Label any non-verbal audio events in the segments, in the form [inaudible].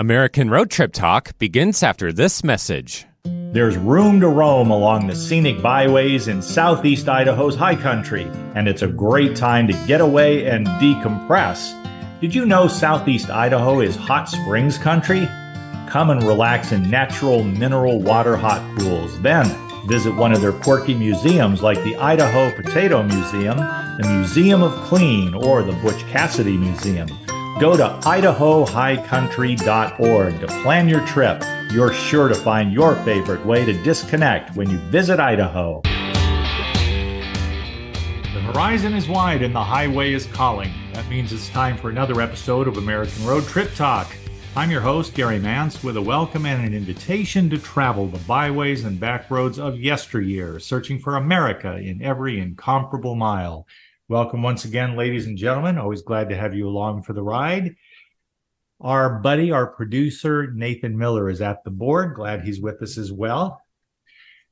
American Road Trip Talk begins after this message. There's room to roam along the scenic byways in southeast Idaho's high country, and it's a great time to get away and decompress. Did you know southeast Idaho is hot springs country? Come and relax in natural mineral water hot pools. Then visit one of their quirky museums like the Idaho Potato Museum, the Museum of Clean, or the Butch Cassidy Museum. Go to idahohighcountry.org to plan your trip. You're sure to find your favorite way to disconnect when you visit Idaho. The horizon is wide and the highway is calling. That means it's time for another episode of American Road Trip Talk. I'm your host, Gary Mance, with a welcome and an invitation to travel the byways and back roads of yesteryear, searching for America in every incomparable mile. Welcome once again, ladies and gentlemen. Always glad to have you along for the ride. Our buddy, our producer, Nathan Miller, is at the board. Glad he's with us as well.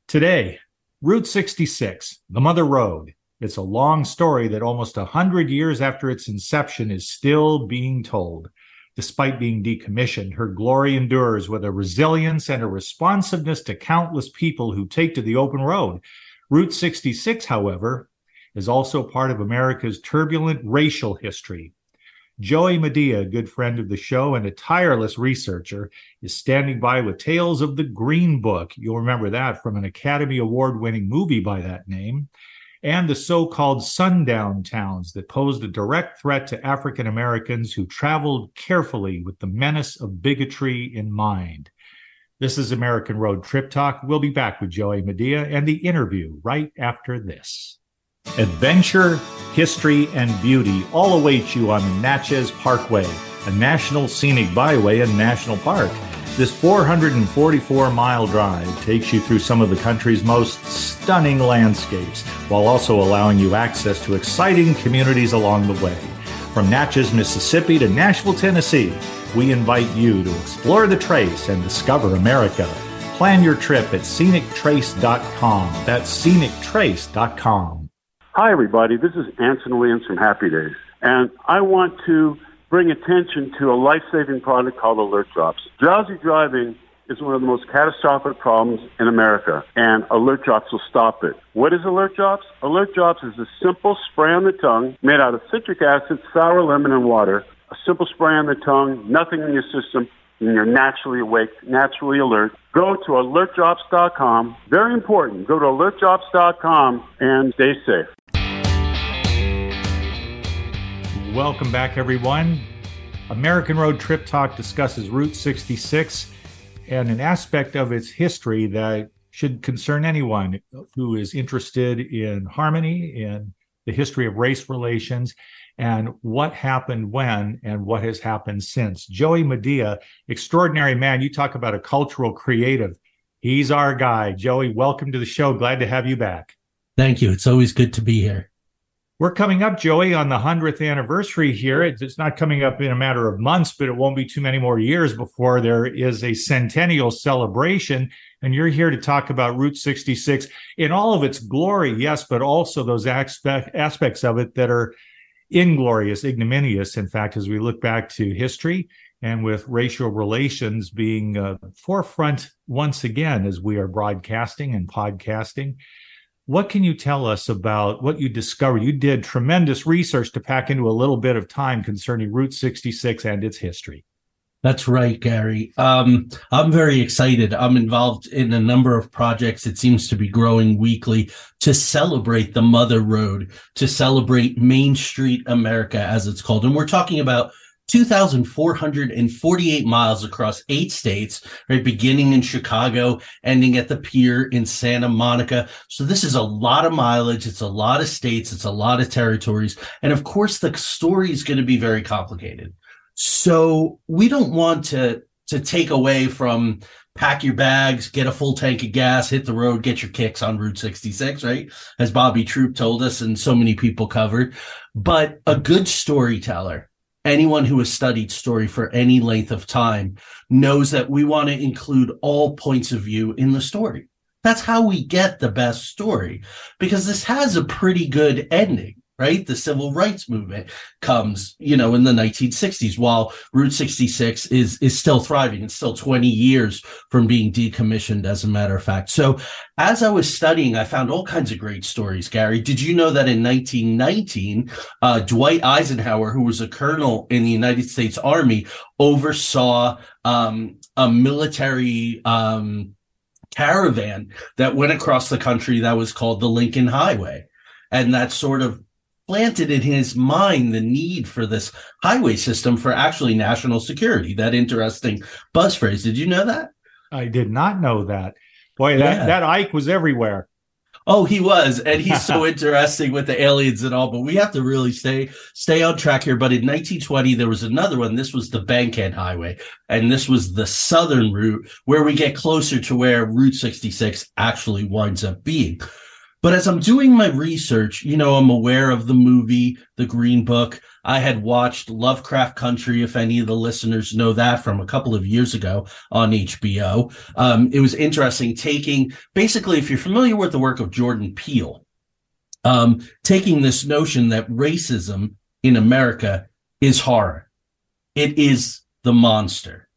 Today, Route 66, the Mother Road. It's a long story that almost 100 years after its inception is still being told. Despite being decommissioned, her glory endures with a resilience and a responsiveness to countless people who take to the open road. Route 66, however, is also part of America's turbulent racial history. Joey Madia, a good friend of the show and a tireless researcher, is standing by with Tales of the Green Book. You'll remember that from an Academy Award winning movie by that name. And the so called sundown towns that posed a direct threat to African Americans who traveled carefully with the menace of bigotry in mind. This is American Road Trip Talk. We'll be back with Joey Madia and the interview right after this. Adventure, history, and beauty all await you on the Natchez Parkway, a national scenic byway and national park. This 444 mile drive takes you through some of the country's most stunning landscapes while also allowing you access to exciting communities along the way. From Natchez, Mississippi to Nashville, Tennessee, we invite you to explore the trace and discover America. Plan your trip at scenictrace.com. That's scenictrace.com. Hi, everybody. This is Anson Williams from Happy Days, and I want to bring attention to a life-saving product called Alert Drops. Drowsy driving is one of the most catastrophic problems in America, and Alert Drops will stop it. What is Alert Drops? Alert Drops is a simple spray on the tongue made out of citric acid, sour lemon, and water. A simple spray on the tongue, nothing in your system, and you're naturally awake, naturally alert. Go to alertdrops.com. Very important. Go to alertdrops.com and stay safe. Welcome back, everyone. American Road Trip Talk discusses Route 66 and an aspect of its history that should concern anyone who is interested in harmony, in the history of race relations, and what happened when and what has happened since. Joey Madia, extraordinary man. You talk about a cultural creative. He's our guy. Joey, welcome to the show. Glad to have you back. Thank you. It's always good to be here. We're coming up, Joey, on the 100th anniversary here. It's not coming up in a matter of months, but it won't be too many more years before there is a centennial celebration. And you're here to talk about Route 66 in all of its glory, yes, but also those aspect, aspects of it that are inglorious, ignominious, in fact, as we look back to history and with racial relations being uh, forefront once again as we are broadcasting and podcasting. What can you tell us about what you discovered? You did tremendous research to pack into a little bit of time concerning Route 66 and its history. That's right, Gary. Um, I'm very excited. I'm involved in a number of projects. It seems to be growing weekly to celebrate the Mother Road, to celebrate Main Street America, as it's called. And we're talking about 2,448 miles across eight states, right? Beginning in Chicago, ending at the pier in Santa Monica. So this is a lot of mileage. It's a lot of states. It's a lot of territories. And of course, the story is going to be very complicated. So we don't want to, to take away from pack your bags, get a full tank of gas, hit the road, get your kicks on Route 66, right? As Bobby Troup told us and so many people covered. But a good storyteller anyone who has studied story for any length of time knows that we want to include all points of view in the story. That's how we get the best story because this has a pretty good ending. Right? The civil rights movement comes, you know, in the 1960s while Route 66 is is still thriving. It's still 20 years from being decommissioned as a matter of fact. So as I was studying, I found all kinds of great stories, Gary. Did you know that in 1919, uh, Dwight Eisenhower, who was a colonel in the United States Army, oversaw um, a military um, caravan that went across the country that was called the Lincoln Highway. And that sort of planted in his mind the need for this highway system for actually national security. That interesting buzz phrase. Did you know that? I did not know that. Boy, that, yeah. that Ike was everywhere. Oh, he was, and he's so [laughs] interesting with the aliens and all. But we have to really stay stay on track here. But in 1920, there was another one. This was the Bankhead Highway, and this was the southern route where we get closer to where Route 66 actually winds up being. But as I'm doing my research, you know, I'm aware of the movie, The Green Book. I had watched Lovecraft Country, if any of the listeners know that from a couple of years ago on HBO. Um, it was interesting taking, basically, if you're familiar with the work of Jordan Peele, um, taking this notion that racism in America is horror. It is the monster.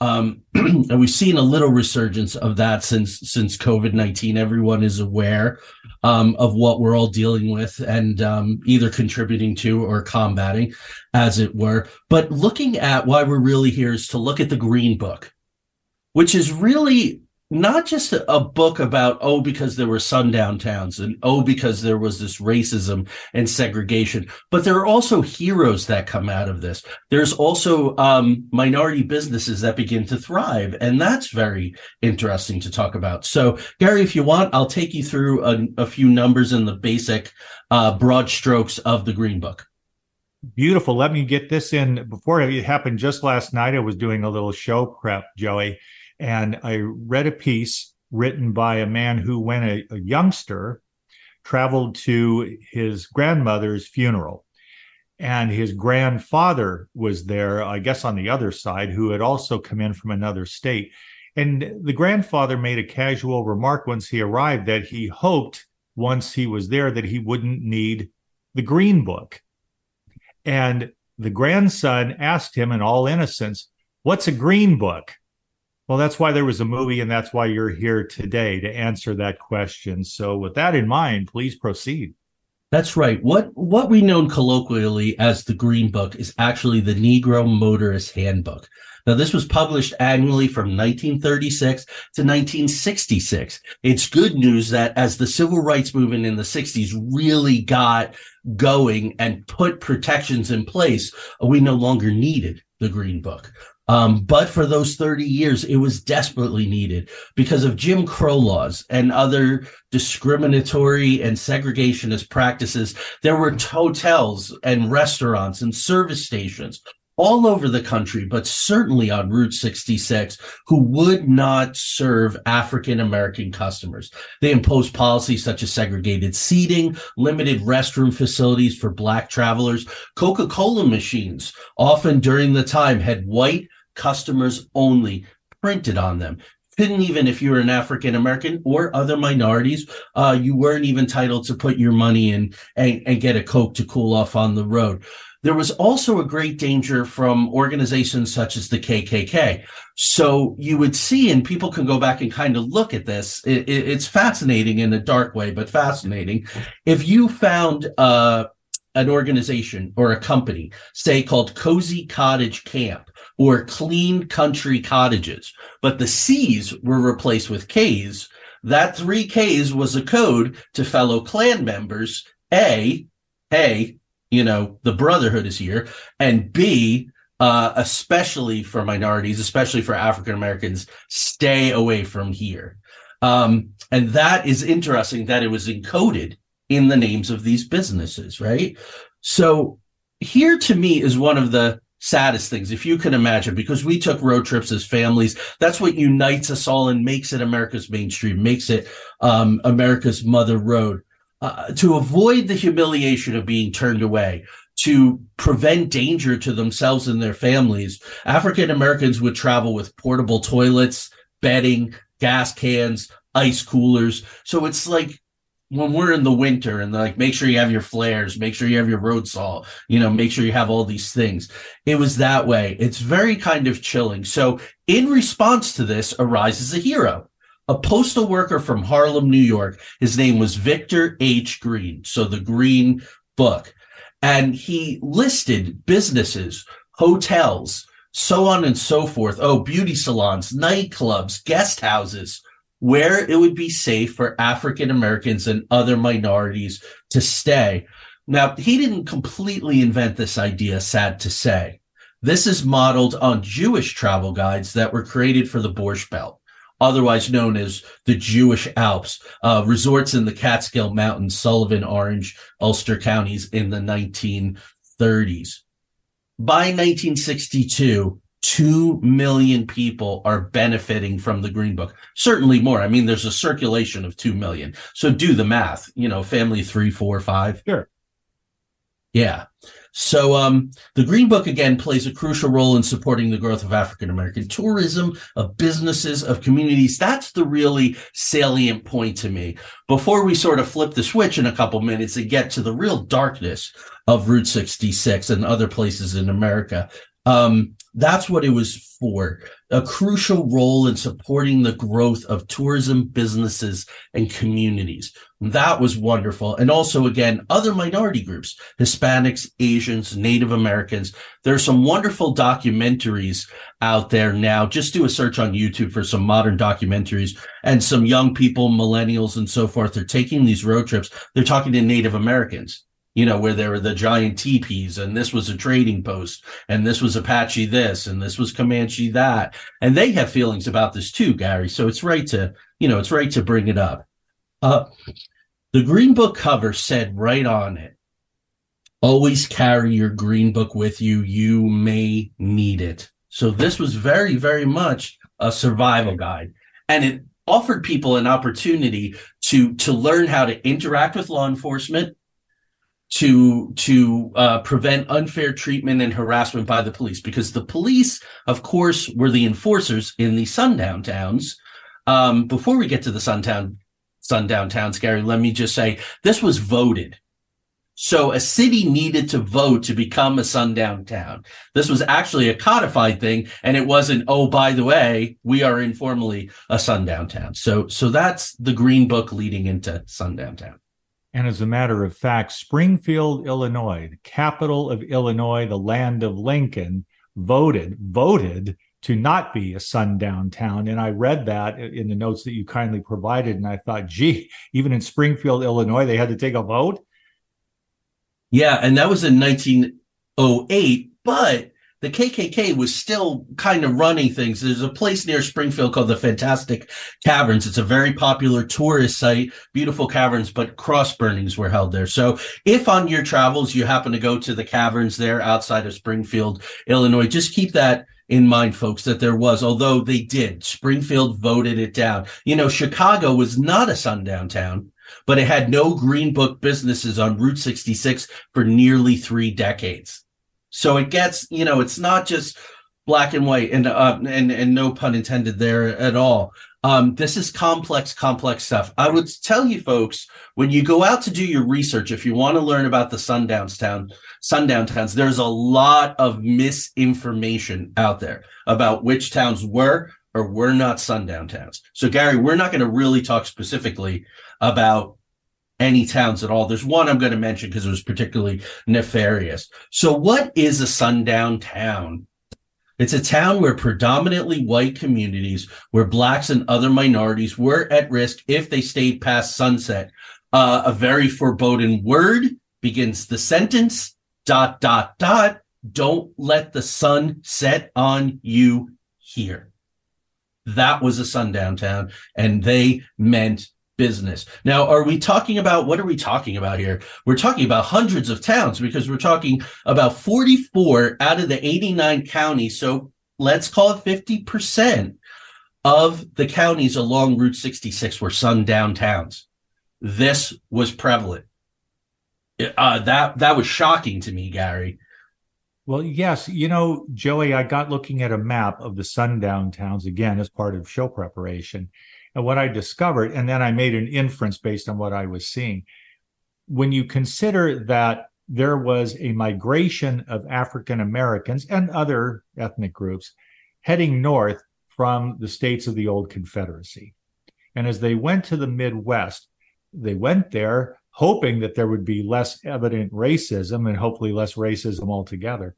Um, [clears throat] and we've seen a little resurgence of that since since COVID nineteen. Everyone is aware um, of what we're all dealing with and um, either contributing to or combating, as it were. But looking at why we're really here is to look at the Green Book, which is really not just a, a, book about oh because there were sundown towns and oh because there was this racism and segregation but there are also heroes that come out of this. There's also um, minority businesses that begin to thrive and that's very interesting to talk about. So gary if you want i'll take you through a, a few numbers in the basic uh, broad strokes of the green book. Beautiful. Let me get this in. Before it happened just last night i was doing a little show prep joey and I read a piece written by a man who, when a, a youngster, traveled to his grandmother's funeral. And his grandfather was there, I guess, on the other side, who had also come in from another state. And the grandfather made a casual remark once he arrived that he hoped once he was there that he wouldn't need the green book. And the grandson asked him in all innocence, What's a green book? Well, that's why there was a movie, and that's why you're here today to answer that question. So, with that in mind, please proceed. That's right. What what we know colloquially as the Green Book is actually the Negro Motorist Handbook. Now, this was published annually from 1936 to 1966. It's good news that as the civil rights movement in the 60s really got going and put protections in place, we no longer needed the Green Book. Um, but for those 30 years, it was desperately needed because of Jim Crow laws and other discriminatory and segregationist practices. There were hotels and restaurants and service stations all over the country, but certainly on Route 66, who would not serve African American customers. They imposed policies such as segregated seating, limited restroom facilities for Black travelers. Coca Cola machines, often during the time, had white customers only printed on them. Couldn't even, if you were an African American or other minorities, uh, you weren't even entitled to put your money in and, and get a Coke to cool off on the road. There was also a great danger from organizations such as the KKK. So you would see, and people can go back and kind of look at this. It, it, it's fascinating in a dark way, but fascinating. If you found uh, an organization or a company, say called Cozy Cottage Camp, or clean country cottages, but the C's were replaced with K's. That three K's was a code to fellow Klan members. A, hey, you know, the brotherhood is here. And B, uh, especially for minorities, especially for African Americans, stay away from here. Um, and that is interesting that it was encoded in the names of these businesses, right? So here to me is one of the saddest things, if you can imagine, because we took road trips as families. That's what unites us all and makes it America's mainstream, makes it um, America's mother road. Uh, to avoid the humiliation of being turned away, to prevent danger to themselves and their families, African Americans would travel with portable toilets, bedding, gas cans, ice coolers. So it's like when we're in the winter and like make sure you have your flares, make sure you have your road saw, you know, make sure you have all these things. It was that way. It's very kind of chilling. So in response to this arises a hero, a postal worker from Harlem, New York. His name was Victor H. Green. So the Green Book. And he listed businesses, hotels, so on and so forth. Oh, beauty salons, nightclubs, guest houses, where it would be safe for African Americans and other minorities to stay. Now, he didn't completely invent this idea, sad to say. This is modeled on Jewish travel guides that were created for the Borscht Belt, otherwise known as the Jewish Alps, uh, resorts in the Catskill Mountains, Sullivan, Orange, Ulster counties in the 1930s. By 1962, 2 million people are benefiting from the green book. Certainly more. I mean there's a circulation of 2 million. So do the math you know family three four five. Sure. Yeah. So um, the green book again plays a crucial role in supporting the growth of african american tourism of businesses of communities. That's the really salient point to me. Before we sort of flip the switch in a couple minutes and get to the real darkness of route 66 and other places in america um, that's what it was for a crucial role in supporting the growth of tourism businesses and communities. That was wonderful. And also, again, other minority groups, Hispanics, Asians, Native Americans. There are some wonderful documentaries out there now. Just do a search on YouTube for some modern documentaries and some young people, millennials and so forth. They're taking these road trips. They're talking to Native Americans you know, where there were the giant teepees and this was a trading post and this was Apache this and this was Comanche that. And they have feelings about this too, Gary. So it's right to, you know, it's right to bring it up. Uh, the green book cover said right on it, always carry your green book with you. You may need it. So this was very, very much a survival guide and it offered people an opportunity to, to learn how to interact with law enforcement to to uh, prevent unfair treatment and harassment by the police because the police of course were the enforcers in the sundown towns. Um, before we get to the sundown sundown towns gary let me just say this was voted. So a city needed to vote to become a sundown town. This was actually a codified thing and it wasn't oh by the way we are informally a sundown town. So so that's the green book leading into sundown town and as a matter of fact, Springfield, Illinois, the capital of Illinois, the land of Lincoln, voted, voted to not be a sundown town. And I read that in the notes that you kindly provided. And I thought, gee, even in Springfield, Illinois, they had to take a vote. Yeah. And that was in 1908. But the KKK was still kind of running things. There's a place near Springfield called the Fantastic Caverns. It's a very popular tourist site, beautiful caverns, but cross burnings were held there. So if on your travels you happen to go to the caverns there outside of Springfield, Illinois, just keep that in mind, folks, that there was, although they did, Springfield voted it down. You know, Chicago was not a sundown town but it had no green book businesses on Route 66 for nearly three decades. So it gets, you know, it's not just black and white and uh, and and no pun intended there at all. Um, this is complex, complex stuff. I would tell you folks when you go out to do your research, if you want to learn about the sundown town, sundown towns, there's a lot of misinformation out there about which towns were or were not sundown towns. So Gary, we're not going to really talk specifically about any towns at all. There's one I'm going to mention because it was particularly nefarious. So, what is a sundown town? It's a town where predominantly white communities, where blacks and other minorities were at risk if they stayed past sunset. Uh, a very foreboding word begins the sentence dot dot dot. Don't let the sun set on you here. That was a sundown town, and they meant business. Now, are we talking about what are we talking about here? We're talking about hundreds of towns because we're talking about 44 out of the 89 counties. So let's call it 50% of the counties along Route 66 were sundown towns. This was prevalent. Uh, that that was shocking to me, Gary. Well, yes. You know, Joey, I got looking at a map of the sundown towns again as part of show preparation. And what I discovered, and then I made an inference based on what I was seeing. When you consider that there was a migration of African Americans and other ethnic groups heading north from the states of the old Confederacy. And as they went to the Midwest, they went there hoping that there would be less evident racism and hopefully less racism altogether,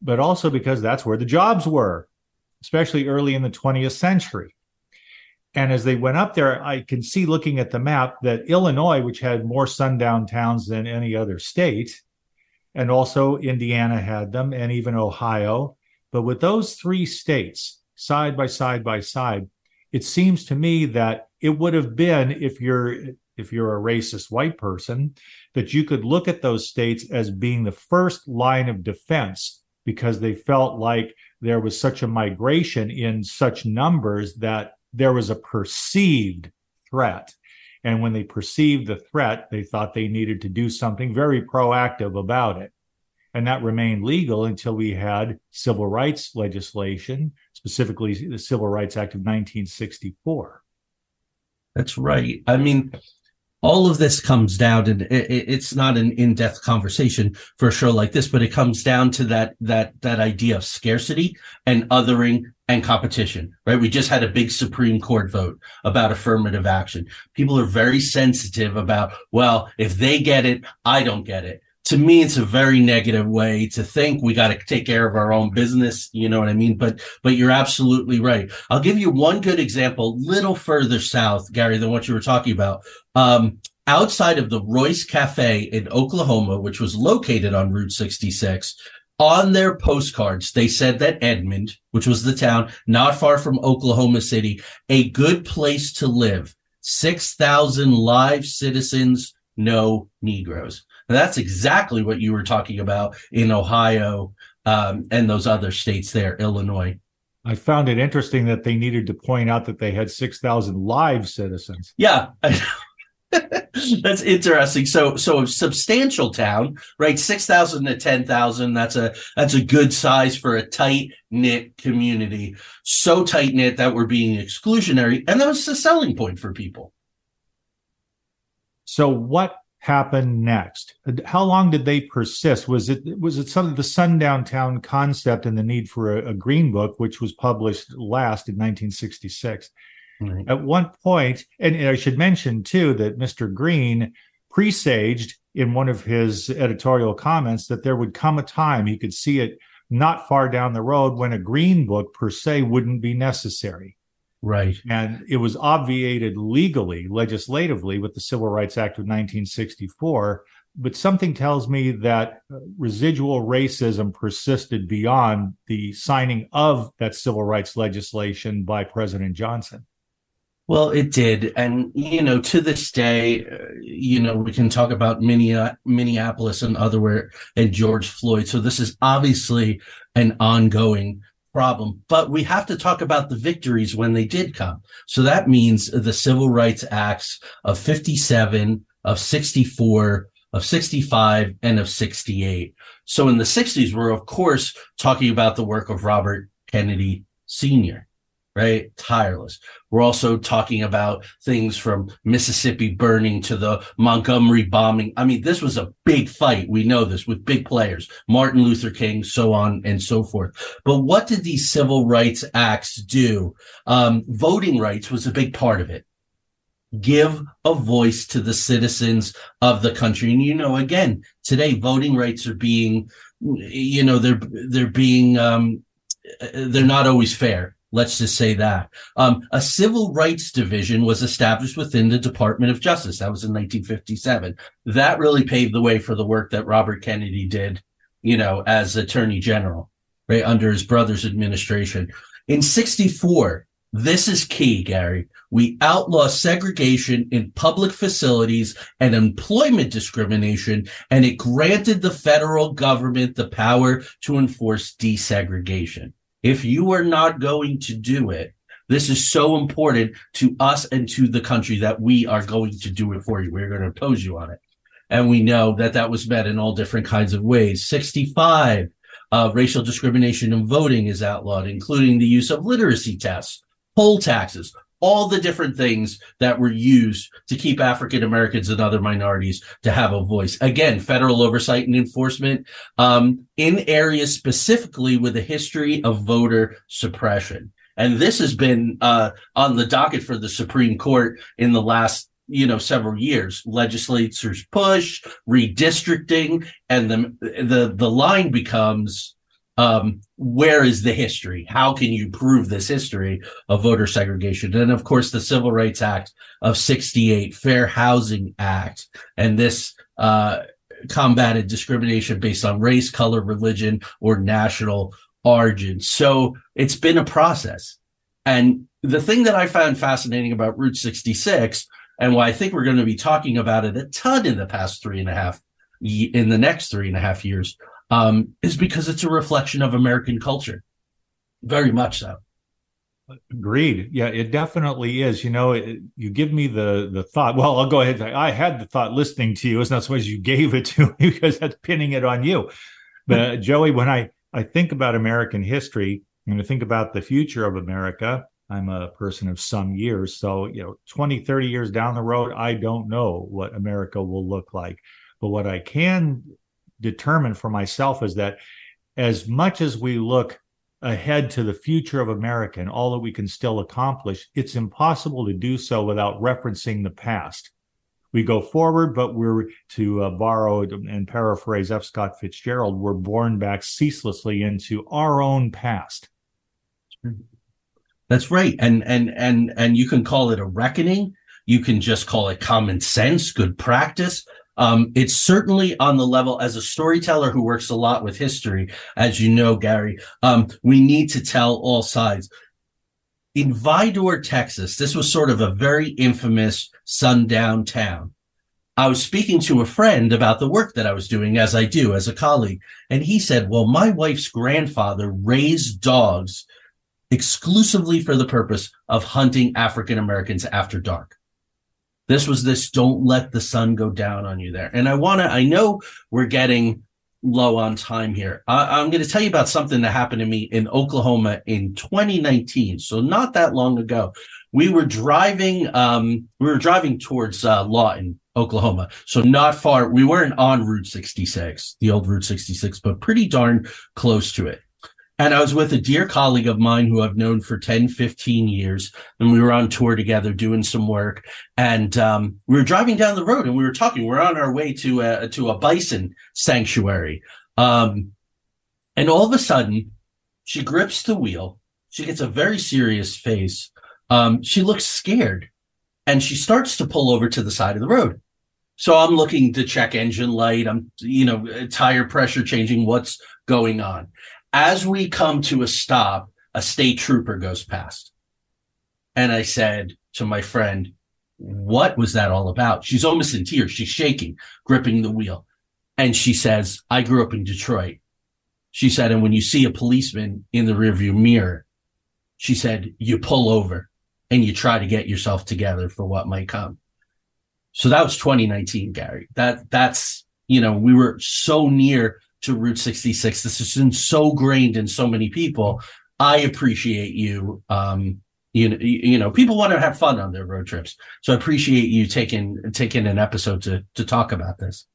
but also because that's where the jobs were, especially early in the 20th century. And as they went up there, I can see looking at the map that Illinois, which had more sundown towns than any other state, and also Indiana had them, and even Ohio. But with those three states side by side by side, it seems to me that it would have been if you're if you're a racist white person that you could look at those states as being the first line of defense because they felt like there was such a migration in such numbers that there was a perceived threat. And when they perceived the threat they thought they needed to do something very proactive about it. And that remained legal until we had civil rights legislation specifically the civil rights act of 1964 that's right. I mean, all of this comes down and it, it's not an in-depth conversation for a show like this but it comes down to that that that idea of scarcity and othering and competition right? We just had a big supreme court vote about affirmative action. People are very sensitive about well if they get it i don't get it to me it's a very negative way to think. We got to take care of our own business you know what i mean? But but you're absolutely right. I'll give you one good example little further south gary than what you were talking about. Um, outside of the royce cafe in oklahoma which was located on route 66 on their postcards they said that edmond which was the town not far from oklahoma city a good place to live. 6000 live citizens no negroes and that's exactly what you were talking about in Ohio um, and those other states there, Illinois. I found it interesting that they needed to point out that they had 6,000 live citizens. Yeah. [laughs] that's interesting. So, so a substantial town, right? 6,000 to 10,000. That's a, that's a good size for a tight knit community. So tight knit that we're being exclusionary. And that was a selling point for people. So what happen next? How long did they persist? Was it was it some of the sundown town concept and the need for a, a green book, which was published last in 1966? Right. At one point, and I should mention too that Mr. Green presaged in one of his editorial comments that there would come a time he could see it not far down the road when a green book per se wouldn't be necessary. Right. And it was obviated legally, legislatively with the Civil Rights Act of 1964. But something tells me that uh, residual racism persisted beyond the signing of that civil rights legislation by President Johnson. Well, it did. And, you know, to this day, uh, you know, we can talk about Minneapolis and otherwhere and George Floyd. So this is obviously an ongoing problem. But we have to talk about the victories when they did come. So that means the Civil Rights Acts of 57, of 64, of 65, and of 68. So in the 60s, we're of course talking about the work of Robert Kennedy Sr right? Tireless. We're also talking about things from Mississippi burning to the Montgomery bombing. I mean, this was a big fight. We know this with big players, Martin Luther King, so on and so forth. But what did these civil rights acts do? Um, voting rights was a big part of it. Give a voice to the citizens of the country. And you know, again, today voting rights are being, you know, they're, they're being, um, they're not always fair Let's just say that. Um, a civil rights division was established within the Department of Justice. That was in 1957. That really paved the way for the work that Robert Kennedy did, you know, as Attorney General, right, under his brother's administration. In 64, this is key, Gary. We outlaw segregation in public facilities and employment discrimination, and it granted the federal government the power to enforce desegregation. If you are not going to do it, this is so important to us and to the country that we are going to do it for you. We're going to oppose you on it. And we know that that was met in all different kinds of ways. 65, Uh, racial discrimination in voting is outlawed, including the use of literacy tests, poll taxes, all the different things that were used to keep African Americans and other minorities to have a voice. Again, federal oversight and enforcement um, in areas specifically with a history of voter suppression. And this has been uh, on the docket for the Supreme Court in the last you know several years legislatures push redistricting and the the the line becomes um, where is the history? How can you prove this history of voter segregation? And of course, the Civil Rights Act of 68, Fair Housing Act, and this uh, combated discrimination based on race, color, religion, or national origin. So it's been a process. And the thing that I found fascinating about Route 66, and why I think we're going to be talking about it a ton in the past three and a half, in the next three and a half years, um, is because it's a reflection of American culture. Very much so. Agreed. Yeah, it definitely is. You know, it, you give me the the thought. Well, I'll go ahead. I had the thought listening to you. It's not so much you gave it to me [laughs] because that's pinning it on you. But uh, [laughs] Joey, when I I think about American history and I think about the future of America, I'm a person of some years. So, you know, 20, 30 years down the road, I don't know what America will look like. But what I can determine for myself is that as much as we look ahead to the future of America and all that we can still accomplish, it's impossible to do so without referencing the past. We go forward, but we're to uh, borrow and paraphrase F. Scott Fitzgerald, we're born back ceaselessly into our own past. That's right. And and and and you can call it a reckoning. You can just call it common sense, good practice. Um, it's certainly on the level as a storyteller who works a lot with history, as you know, Gary. Um, we need to tell all sides. In Vidor, Texas, this was sort of a very infamous sundown town. I was speaking to a friend about the work that I was doing, as I do as a colleague, and he said, "Well, my wife's grandfather raised dogs exclusively for the purpose of hunting African Americans after dark." This was this don't let the sun go down on you there. And I want to, I know we're getting low on time here. I, am going to tell you about something that happened to me in Oklahoma in 2019. So not that long ago. We were driving, um, we were driving towards uh, Lawton, Oklahoma. So not far. We weren't on Route 66, the old Route 66, but pretty darn close to it. And I was with a dear colleague of mine who I've known for 10, 15 years. And we were on tour together doing some work. And um, we were driving down the road and we were talking. We're on our way to a, to a bison sanctuary. Um, and all of a sudden, she grips the wheel. She gets a very serious face. Um, she looks scared and she starts to pull over to the side of the road. So I'm looking to check engine light. I'm, you know, tire pressure changing. What's going on? As we come to a stop, a state trooper goes past. And I said to my friend, what was that all about? She's almost in tears. She's shaking, gripping the wheel. And she says, I grew up in Detroit. She said, and when you see a policeman in the rearview mirror, she said, you pull over and you try to get yourself together for what might come. So that was 2019, Gary. That that's, you know, we were so near to Route 66. This has been so grained in so many people. I appreciate you. Um, you know, you know, people want to have fun on their road trips, so I appreciate you taking taking an episode to to talk about this.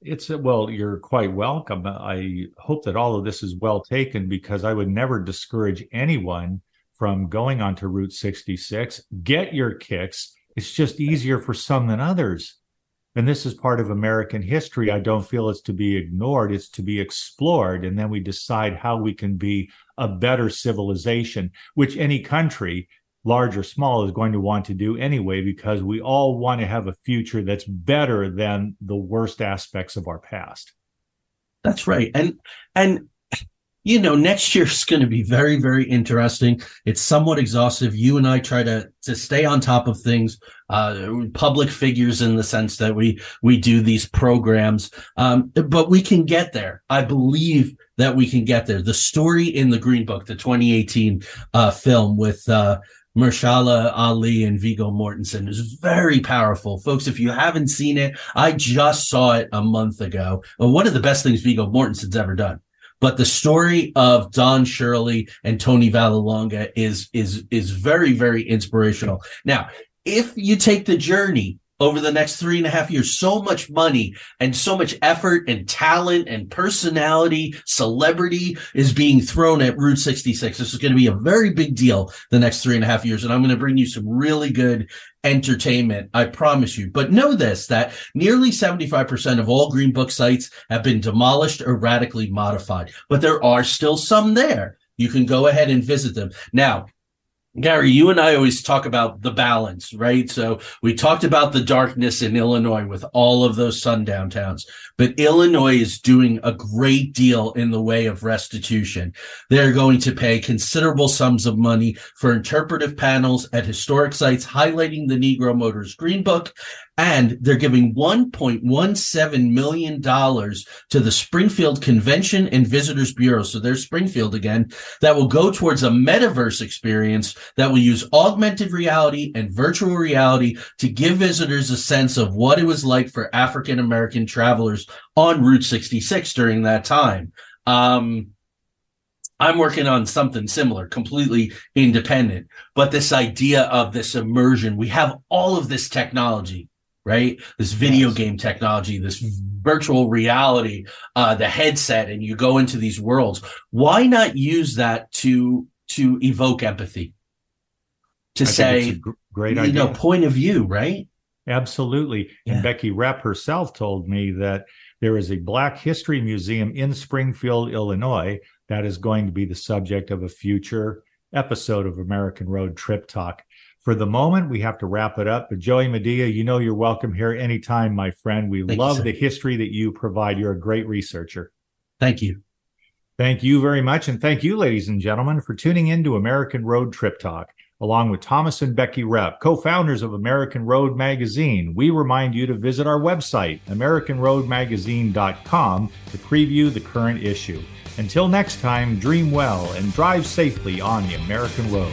It's a, well, you're quite welcome. I hope that all of this is well taken because I would never discourage anyone from going onto Route 66. Get your kicks. It's just easier for some than others and this is part of American history. I don't feel it's to be ignored, it's to be explored. And then we decide how we can be a better civilization, which any country, large or small, is going to want to do anyway, because we all want to have a future that's better than the worst aspects of our past. That's right. And, and, you know, next year is going to be very, very interesting. It's somewhat exhaustive. You and I try to to stay on top of things. Uh, public figures in the sense that we we do these programs, um, but we can get there. I believe that we can get there. The story in the Green Book, the 2018 uh, film with uh, Mahershala Ali and Viggo Mortensen is very powerful. Folks, if you haven't seen it, I just saw it a month ago. One of the best things Viggo Mortensen's ever done But the story of Don Shirley and Tony Vallelonga is is is very very inspirational. Now, if you take the journey over the next three and a half years, so much money and so much effort and talent and personality, celebrity is being thrown at Route 66. This is going to be a very big deal the next three and a half years. And I'm going to bring you some really good entertainment. I promise you. But know this, that nearly 75% of all Green Book sites have been demolished or radically modified, but there are still some there. You can go ahead and visit them. Now, Gary, you and I always talk about the balance, right? So we talked about the darkness in Illinois with all of those sundown towns, but Illinois is doing a great deal in the way of restitution. They're going to pay considerable sums of money for interpretive panels at historic sites highlighting the Negro Motors Green Book and they're giving $1.17 million to the Springfield Convention and Visitors Bureau. So there's Springfield again that will go towards a metaverse experience that will use augmented reality and virtual reality to give visitors a sense of what it was like for African American travelers on Route 66 during that time. Um, I'm working on something similar, completely independent. But this idea of this immersion, we have all of this technology right? This video yes. game technology, this virtual reality, uh, the headset, and you go into these worlds. Why not use that to to evoke empathy? To I say, great you idea. know, point of view, right? Absolutely. Yeah. And Becky Repp herself told me that there is a Black History Museum in Springfield, Illinois, that is going to be the subject of a future episode of American Road Trip Talk. For the moment, we have to wrap it up. But Joey Madia, you know you're welcome here anytime, my friend. We Thank love you, the history that you provide. You're a great researcher. Thank you. Thank you very much. And thank you, ladies and gentlemen, for tuning in to American Road Trip Talk. Along with Thomas and Becky Repp, co founders of American Road Magazine, we remind you to visit our website, AmericanRoadMagazine.com, to preview the current issue. Until next time, dream well and drive safely on the American road.